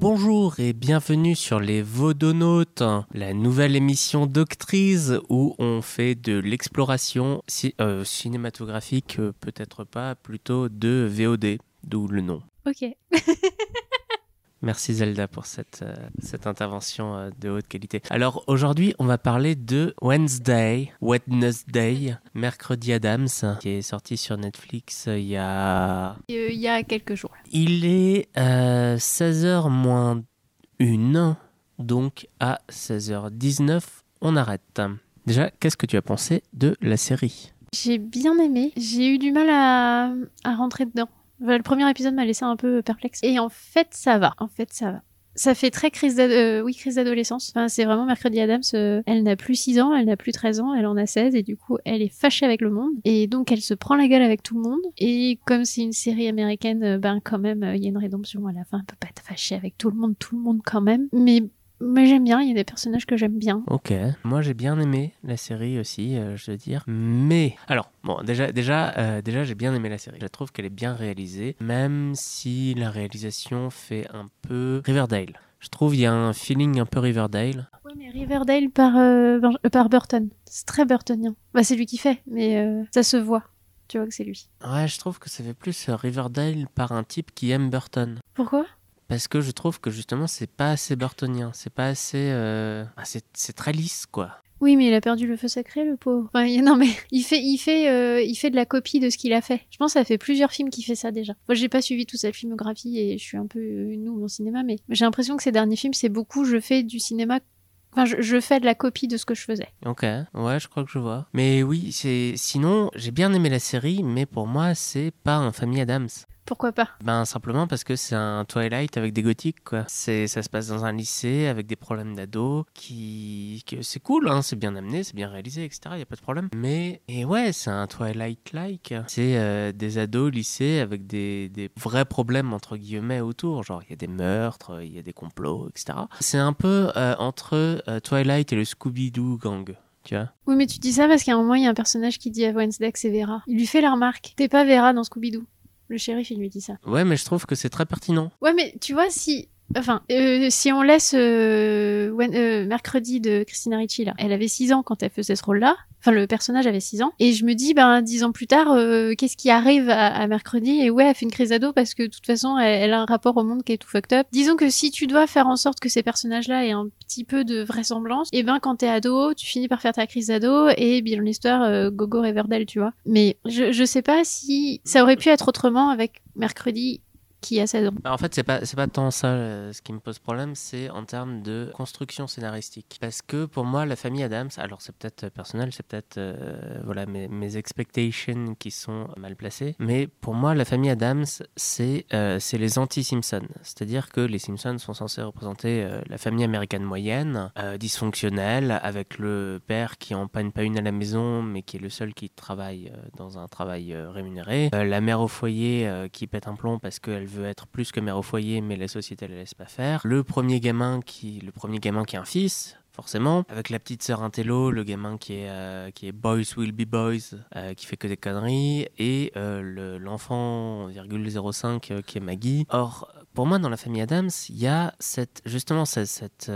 Bonjour et bienvenue sur les Vaudonautes, la nouvelle émission Doctrice où on fait de l'exploration euh, cinématographique, euh, peut-être pas, plutôt de VOD, d'où le nom. Ok. Merci Zelda pour cette, euh, cette intervention euh, de haute qualité. Alors aujourd'hui, on va parler de Wednesday, Wednesday, Mercredi Adams, qui est sorti sur Netflix euh, il y a... Euh, Il y a quelques jours. Il est euh, 16h moins 1, donc à 16h19, on arrête. Déjà, qu'est-ce que tu as pensé de la série? J'ai bien aimé. J'ai eu du mal à, à rentrer dedans. Enfin, Le premier épisode m'a laissé un peu perplexe. Et en fait, ça va. En fait, ça va. Ça fait très crise, euh, oui, crise d'adolescence. Enfin, c'est vraiment Mercredi Adams. euh, elle n'a plus 6 ans, elle n'a plus 13 ans, elle en a 16 et du coup, elle est fâchée avec le monde. Et donc, elle se prend la gueule avec tout le monde. Et comme c'est une série américaine, euh, ben quand même, euh, il y a une rédemption à la fin. Elle peut pas être fâchée avec tout le monde, tout le monde quand même. Mais, mais j'aime bien, il y a des personnages que j'aime bien. Ok, moi j'ai bien aimé la série aussi, euh, je veux dire. Mais, alors, bon, déjà, déjà, euh, déjà j'ai bien aimé la série. Je trouve qu'elle est bien réalisée, même si la réalisation fait un peu Riverdale. Je trouve il y a un feeling un peu Riverdale. Ouais, mais Riverdale par, euh, par Burton. C'est très Burtonien. Bah, c'est lui qui fait, mais ça se voit. Tu vois que c'est lui. Ouais, je trouve que ça fait plus Riverdale par un type qui aime Burton. Pourquoi? Parce que je trouve que justement, c'est pas assez burtonien. C'est pas assez. euh, ah, c'est très lisse, quoi. Oui, mais il a perdu le feu sacré, le pauvre. Enfin, non, mais il fait, il fait, euh, il fait de la copie de ce qu'il a fait. Je pense que ça fait plusieurs films qu'il fait ça déjà. Moi, j'ai pas suivi toute sa filmographie et je suis un peu euh, une noob en cinéma, mais j'ai l'impression que ces derniers films, c'est beaucoup, je fais du cinéma. Enfin, je, je fais de la copie de ce que je faisais. Ok, ouais, je crois que je vois. Mais oui, c'est. Sinon, j'ai bien aimé la série, mais pour moi, c'est pas un Famille Adams. Pourquoi pas Ben simplement parce que c'est un Twilight avec des gothiques quoi. C'est ça se passe dans un lycée avec des problèmes d'ado qui c'est cool hein, c'est bien amené, c'est bien réalisé etc. Il y a pas de problème. Mais et ouais c'est un Twilight like. C'est euh, des ados lycée avec des, des vrais problèmes entre guillemets autour. Genre il y a des meurtres, il y a des complots etc. C'est un peu euh, entre euh, Twilight et le Scooby Doo gang. Tu vois Oui, mais tu dis ça parce qu'à un moment, il y a un personnage qui dit à Wednesday que c'est Vera. Il lui fait la remarque. T'es pas Vera dans Scooby-Doo. Le shérif, il lui dit ça. Ouais mais je trouve que c'est très pertinent. Ouais, mais tu vois, si. Enfin, euh, si on laisse euh, Wen- euh, Mercredi de Christina Ricci, là, elle avait 6 ans quand elle faisait ce rôle-là. Enfin, le personnage avait 6 ans. Et je me dis, ben, 10 ans plus tard, euh, qu'est-ce qui arrive à, à Mercredi? Et ouais, elle fait une crise d'ado parce que de toute façon, elle, a un rapport au monde qui est tout fucked up. Disons que si tu dois faire en sorte que ces personnages-là aient un petit peu de vraisemblance, et ben, quand t'es ado, tu finis par faire ta crise d'ado et bien l'histoire, euh, Gogo Riverdale, tu vois. Mais je, je sais pas si ça aurait pu être autrement avec Mercredi qui a 16 ans. Bah, En fait, c'est pas pas tant ça euh, ce qui me pose problème, c'est en termes de construction scénaristique. Parce que pour moi, la famille Adams, alors c'est peut-être personnel, c'est peut-être euh, voilà mes, expectations qui sont mal placées, mais pour moi, la famille Adams, c'est euh, les anti-Simpsons. C'est-à-dire que les Simpsons sont censés représenter euh, la famille américaine moyenne, dysfonctionnelle, avec le père qui en panne pas une à la maison, mais qui est le seul qui travaille dans un travail rémunéré, la mère au foyer qui pète un plomb parce qu'elle veut être plus que mère au foyer, mais la société ne la laisse pas faire. Le premier gamin qui, le premier gamin qui a un fils, forcément, avec la petite sœur Intello, le gamin qui est, euh, qui est Boys Will Be Boys, euh, qui fait que des conneries, et euh, le- l'enfant 0,05 euh, qui est Maggie. Or, pour moi, dans la famille Adams, il y a cette, justement cette,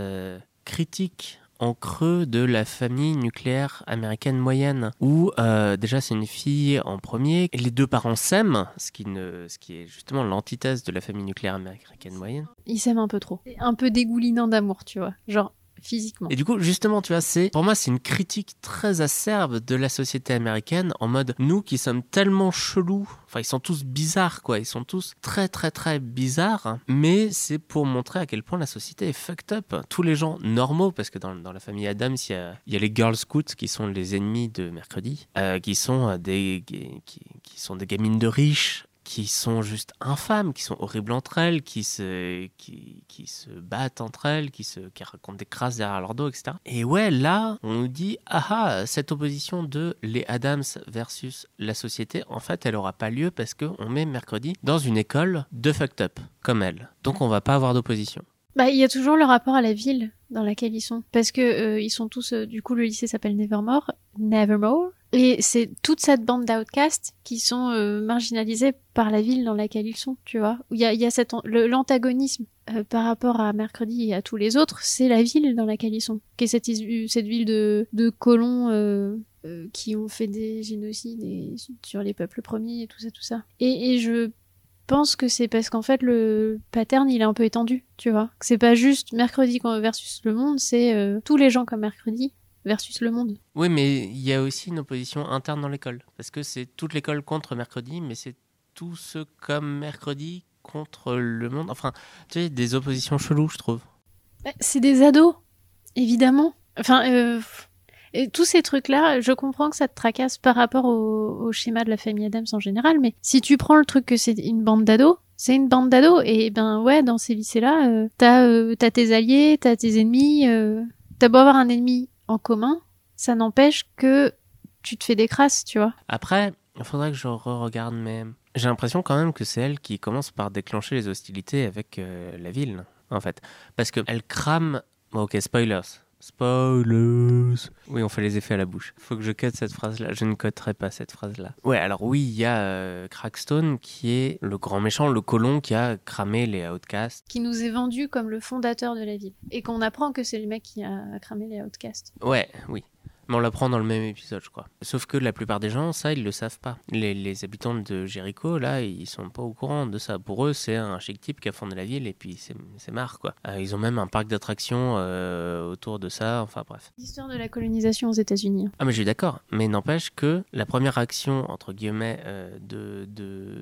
critique en creux de la famille nucléaire américaine moyenne, où euh, déjà c'est une fille en premier, et les deux parents s'aiment, ce qui, ce qui est justement l'antithèse de la famille nucléaire américaine moyenne. Il s'aime un peu trop. Un peu dégoulinant d'amour, tu vois. Genre, physiquement. Et du coup, justement, tu vois, c'est pour moi, c'est une critique très acerbe de la société américaine en mode nous qui sommes tellement chelous. Enfin, ils sont tous bizarres, quoi. Ils sont tous très, très, très bizarres. Mais c'est pour montrer à quel point la société est fucked up. Tous les gens normaux, parce que dans, la famille Adams, il y a, y a les Girl Scouts qui sont les ennemis de mercredi, euh, qui sont euh, des, qui sont des gamines de riches qui sont juste infâmes, qui sont horribles entre elles, qui se, qui, se battent entre elles, qui, se, qui racontent des crasses derrière leur dos, etc. Et ouais, là, on nous dit, ah ah, cette opposition de les Adams versus la société, en fait, elle aura pas lieu parce qu'on met mercredi dans une école de fucked up, comme elle. Donc on va pas avoir d'opposition. Bah, il y a toujours le rapport à la ville. Dans laquelle ils sont. Parce que euh, ils sont tous, euh, du coup, le lycée s'appelle Nevermore, Nevermore, et c'est toute cette bande d'outcasts qui sont euh, marginalisés par la ville dans laquelle ils sont, tu vois. Il y a, y a cet l'antagonisme euh, par rapport à mercredi et à tous les autres, c'est la ville dans laquelle ils sont, qui est cette, cette ville de, de colons euh, euh, qui ont fait des génocides et- sur les peuples premiers et tout ça, tout ça. Et, et je pense que c'est parce qu'en fait le pattern il est un peu étendu, tu vois. Que c'est pas juste mercredi versus le monde, c'est euh, tous les gens comme mercredi versus le monde. Oui, mais il y a aussi une opposition interne dans l'école. Parce que c'est toute l'école contre mercredi, mais c'est tous ceux comme mercredi contre le monde. Enfin, tu sais, des oppositions cheloues, je trouve. Bah, C'est des ados, évidemment. Enfin, euh, et tous ces trucs-là, je comprends que ça te tracasse par rapport au, schéma de la famille Adams en général, mais si tu prends le truc que c'est une bande d'ados, c'est une bande d'ados, et ben ouais, dans ces lycées-là, euh, t'as euh, t'as tes alliés, t'as tes ennemis, euh, t'as beau avoir un ennemi en commun, ça n'empêche que tu te fais des crasses, tu vois. Après, il faudrait que je re-regarde, mais j'ai l'impression quand même que c'est elle qui commence par déclencher les hostilités avec la ville, en fait. Parce qu'elle crame. Ok, spoilers. Spoilers. Oui, on fait les effets à la bouche. Faut que je cut cette phrase-là. Je ne cutterai pas cette phrase-là. Ouais, alors oui, il y a euh, Crackstone qui est le grand méchant, le colon qui a cramé les Outcasts. Qui nous est vendu comme le fondateur de la ville. Et qu'on apprend que c'est le mec qui a cramé les outcasts. Ouais, oui. Mais on l'apprend dans le même épisode, je crois. Sauf que la plupart des gens, ça, ils le savent pas. Les, les habitants de Jericho, là, ils sont pas au courant de ça. Pour eux, c'est un chic type qui a fondé la ville et puis c'est marre, quoi. Euh, ils ont même un parc d'attractions euh, autour de ça. Enfin, bref. L'histoire de la colonisation aux États-Unis. Ah, mais je suis d'accord. Mais n'empêche que la première action, entre guillemets, euh, de, de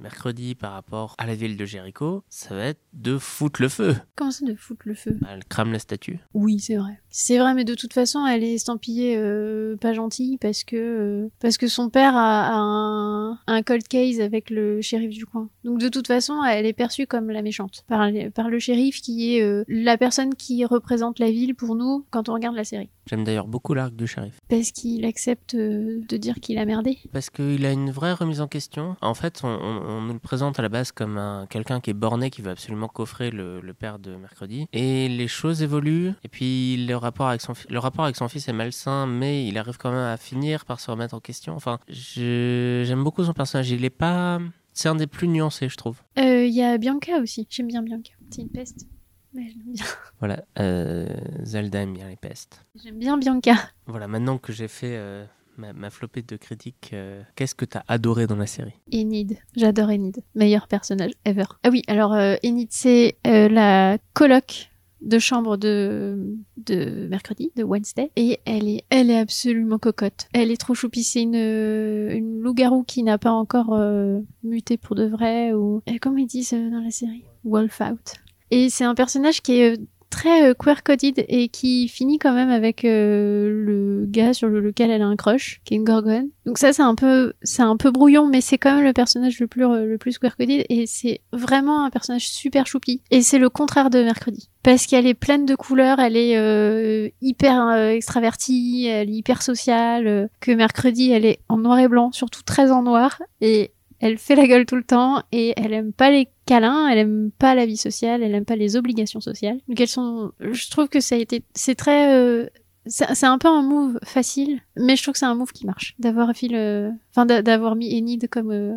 mercredi par rapport à la ville de Jericho, ça va être de foutre le feu. Comment ça de foutre le feu? Elle crame la statue. Oui, c'est vrai. C'est vrai, mais de toute façon, elle est estampillée euh, pas gentille parce que euh, parce que son père a, a un, un cold case avec le shérif du coin. Donc de toute façon, elle est perçue comme la méchante par, le shérif qui est euh, la personne qui représente la ville pour nous quand on regarde la série. J'aime d'ailleurs beaucoup l'arc du shérif. Parce qu'il accepte de dire qu'il a merdé. Parce qu'il a une vraie remise en question. En fait, on, on- on nous le présente à la base comme un, quelqu'un qui est borné, qui veut absolument coffrer le, le père de mercredi. Et les choses évoluent. Et puis le rapport avec son, le rapport avec son fils est malsain, mais il arrive quand même à finir par se remettre en question. Enfin, je- j'aime beaucoup son personnage. Il est pas. C'est un des plus nuancés, je trouve. Euh, Il y a Bianca aussi. J'aime bien Bianca. C'est une peste. Mais je bien. Voilà, euh, Zelda aime bien les pestes. J'aime bien Bianca. Voilà, maintenant que j'ai fait euh, ma, ma flopée de critiques, euh, qu'est-ce que t'as adoré dans la série? Enid. J'adore Enid. Meilleur personnage ever. Ah oui, alors euh, Enid, c'est euh, la coloc de chambre de, de mercredi, de Wednesday. Et elle est, elle est absolument cocotte. Elle est trop choupie. C'est une, euh, une loup-garou qui n'a pas encore euh, muté pour de vrai ou, et comment ils disent euh, dans la série? Wolf out. Et c'est un personnage qui est euh, très euh, queer-coded et qui finit quand même avec euh, le gars sur le- lequel elle a un crush, qui est une gorgone. Donc ça, c'est un peu, c'est un peu brouillon, mais c'est quand même le personnage le plus, le plus queer-coded et c'est vraiment un personnage super choupi. Et c'est le contraire de Mercredi. Parce qu'elle est pleine de couleurs, elle est euh, hyper extravertie, elle est hyper sociale, que Mercredi, elle est en noir et blanc, surtout très en noir, et elle fait la gueule tout le temps et elle aime pas les câlins, elle aime pas la vie sociale, elle aime pas les obligations sociales. Donc elles sont, je trouve que ça a été, c'est très, euh, c'est un peu un move facile, mais je trouve que c'est un move qui marche. D'avoir le, enfin d'a- d'avoir mis Enid comme euh,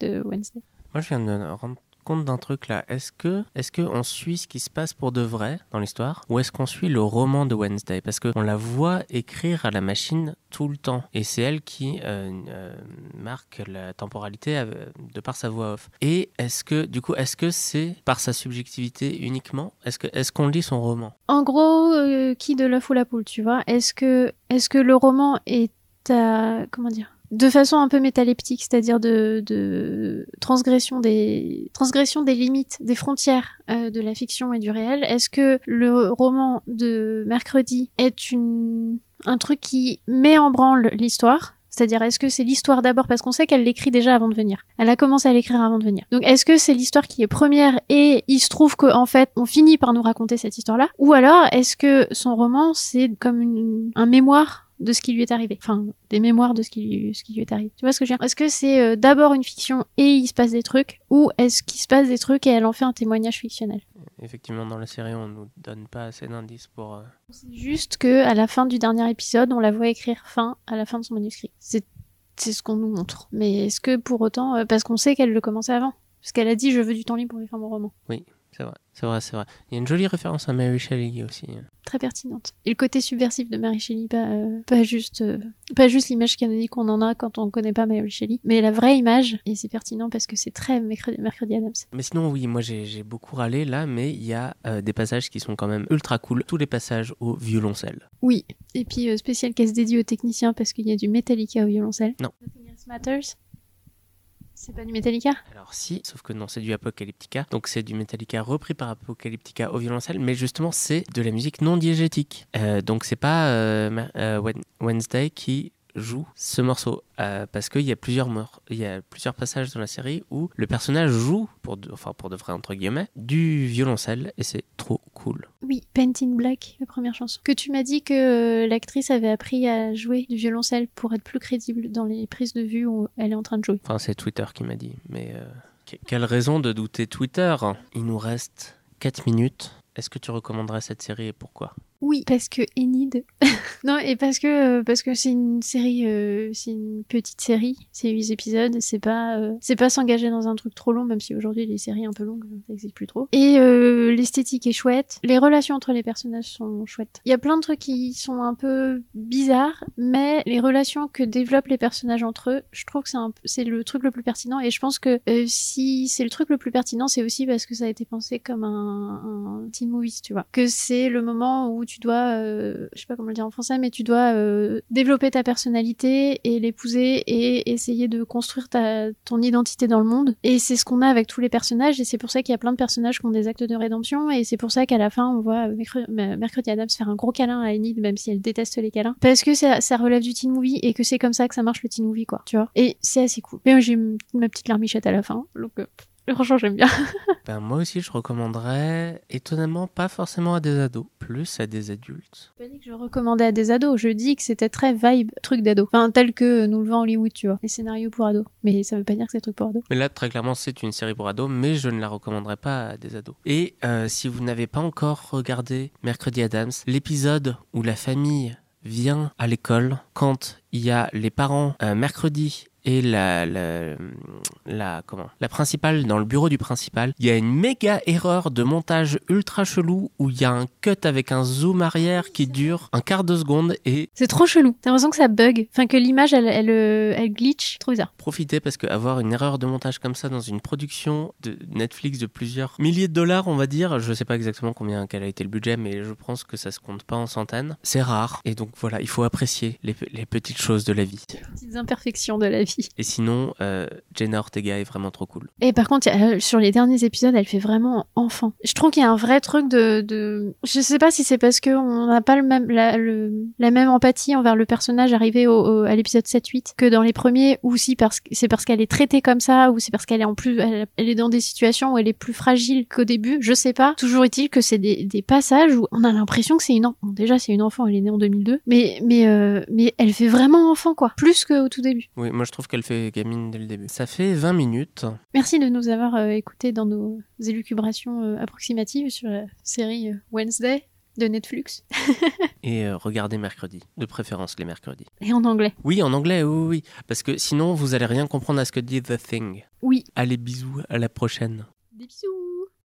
de Wednesday. Moi, je viens de rendre compte d'un truc là. Est-ce que, est-ce que on suit ce qui se passe pour de vrai dans l'histoire, ou est-ce qu'on suit le roman de Wednesday? Parce que on la voit écrire à la machine tout le temps, et c'est elle qui euh, euh, marque la temporalité euh, de par sa voix off. Et est-ce que, du coup, est-ce que c'est par sa subjectivité uniquement? Est-ce que, est-ce qu'on lit son roman? En gros, qui de l'œuf ou la poule, tu vois? Est-ce que, est-ce que le roman est à, comment dire? De façon un peu métaleptique, c'est-à-dire de, de transgression des transgression des limites, des frontières euh, de la fiction et du réel. Est-ce que le roman de mercredi est une un truc qui met en branle l'histoire? C'est-à-dire, est-ce que c'est l'histoire d'abord parce qu'on sait qu'elle l'écrit déjà avant de venir. Elle a commencé à l'écrire avant de venir. Donc, est-ce que c'est l'histoire qui est première et il se trouve que en fait, on finit par nous raconter cette histoire-là, ou alors est-ce que son roman c'est comme une- un mémoire de ce qui lui est arrivé, enfin des mémoires de ce qui lui, ce qui lui est arrivé. Tu vois ce que je veux dire? Est-ce que c'est euh, d'abord une fiction et il se passe des trucs, ou est-ce qu'il se passe des trucs et elle en fait un témoignage fictionnel? Effectivement, dans la série, on nous donne pas assez d'indices pour. euh, C'est juste que à la fin du dernier épisode, on la voit écrire fin à la fin de son manuscrit. C'est c'est ce qu'on nous montre. Mais est-ce que pour autant, euh, parce qu'on sait qu'elle le commençait avant, parce qu'elle a dit je veux du temps libre pour écrire mon roman. C'est vrai, c'est vrai, c'est vrai. Il y a une jolie référence à Mary Shelley aussi. hein. Très pertinente. Et le côté subversif de Mary Shelley, pas, euh, pas juste, euh, pas juste l'image canonique qu'on en a quand on connaît pas Mary Shelley, mais la vraie image. Et c'est pertinent parce que c'est très mercredi, mercredi Adams. Mais sinon, oui, moi j'ai beaucoup râlé là, mais il y a euh, des passages qui sont quand même ultra cool. Tous les passages au violoncelle. Oui. Et puis spécial caisse dédié aux techniciens parce qu'il y a du Metallica au violoncelle. Non. Nothing Else Matters. C'est pas du Metallica? Alors si, sauf que non, c'est du Apocalyptica. Donc c'est du Metallica repris par Apocalyptica au violoncelle, mais justement c'est de la musique non diégétique. Euh, donc c'est pas euh, euh, Wednesday qui joue ce morceau euh, parce qu'il y a plusieurs il y a plusieurs passages dans la série où le personnage joue pour de, enfin pour de vrai entre guillemets du violoncelle et c'est trop cool. Oui, Paint in Black, la première chanson. Que tu m'as dit que euh, l'actrice avait appris à jouer du violoncelle pour être plus crédible dans les prises de vue où elle est en train de jouer. Enfin c'est Twitter qui m'a dit, mais euh, que- quelle raison de douter Twitter? Il nous reste 4 minutes. Est-ce que tu recommanderais cette série et pourquoi? Oui, parce que Enid. non, et parce que euh, parce que c'est une série, euh, c'est une petite série, c'est 8 épisodes, c'est pas euh, c'est pas s'engager dans un truc trop long, même si aujourd'hui les séries un peu longues ça existe plus trop. Et euh, l'esthétique est chouette, les relations entre les personnages sont chouettes. Il y a plein de trucs qui sont un peu bizarres, mais les relations que développent les personnages entre eux, je trouve que c'est un c'est le truc le plus pertinent. Et je pense que euh, si c'est le truc le plus pertinent, c'est aussi parce que ça a été pensé comme un, un teen movie, tu vois. Que c'est le moment où tu dois, euh, je sais pas comment le dire en français, mais tu dois euh, développer ta personnalité et l'épouser et essayer de construire ta, ton identité dans le monde. Et c'est ce qu'on a avec tous les personnages et c'est pour ça qu'il y a plein de personnages qui ont des actes de rédemption et c'est pour ça qu'à la fin on voit euh, Mercredi, Mercredi Adams faire un gros câlin à Enid même si elle déteste les câlins parce que ça, ça relève du teen movie et que c'est comme ça que ça marche le teen movie quoi, tu vois. Et c'est assez cool. Mais j'ai ma petite larmichette à la fin donc franchement j'aime bien. Ben, moi aussi, je recommanderais, étonnamment, pas forcément à des ados, plus à des adultes. J'ai pas dit que je recommandais à des ados, je dis que c'était très vibe truc d'ado. Enfin, tel que nous le vend Hollywood, tu vois. Les scénarios pour ados. Mais ça veut pas dire que c'est truc pour ados. Mais là, très clairement, c'est une série pour ados, mais je ne la recommanderais pas à des ados. Et euh, si vous n'avez pas encore regardé Mercredi Adams, l'épisode où la famille vient à l'école, quand il y a les parents euh, mercredi et la, la, la, comment, la principale dans le bureau du principal, il y a une méga erreur de montage ultra chelou où il y a un cut avec un zoom arrière qui dure un quart de seconde et C'est trop chelou. T'as l'impression que ça bug. Enfin, que l'image, elle, elle, euh, elle glitch. Trop bizarre. profiter parce que avoir une erreur de montage comme ça dans une production de Netflix de plusieurs milliers de dollars, on va dire, je sais pas exactement combien quel a été le budget, mais je pense que ça se compte pas en centaines. C'est rare et donc voilà, il faut apprécier les, les petites choses de la vie. Petites imperfections de la vie. Et sinon, euh, Jenna Ortega est vraiment trop cool. Et par contre, euh, sur les derniers épisodes, elle fait vraiment enfant. Je trouve qu'il y a un vrai truc de, de... je sais pas si c'est parce que on n'a pas le même, la, le- la même empathie envers le personnage arrivé au, au- à l'épisode 7-8 que dans les premiers, ou si parce c'est parce qu'elle est traitée comme ça, ou c'est parce qu'elle est en plus, elle, elle est dans des situations où elle est plus fragile qu'au début. Je sais pas. Toujours est-il que c'est des, des passages où on a l'impression que c'est une, bon, déjà c'est une enfant, elle est née en 2002, mais mais euh, mais elle fait vraiment enfant quoi, plus qu'au tout début. Oui, moi je trouve qu'elle fait gamine dès le début. Ça fait 20 minutes. Merci de nous avoir euh, écoutés dans nos élucubrations euh, approximatives sur la série euh, Wednesday de Netflix Et euh, regardez mercredi, de préférence les mercredis. et en anglais. Oui, en anglais, oui, oui, oui. Parce que sinon, vous allez rien comprendre à ce que dit The Thing. Oui. Allez, bisous, à la prochaine. Des bisous.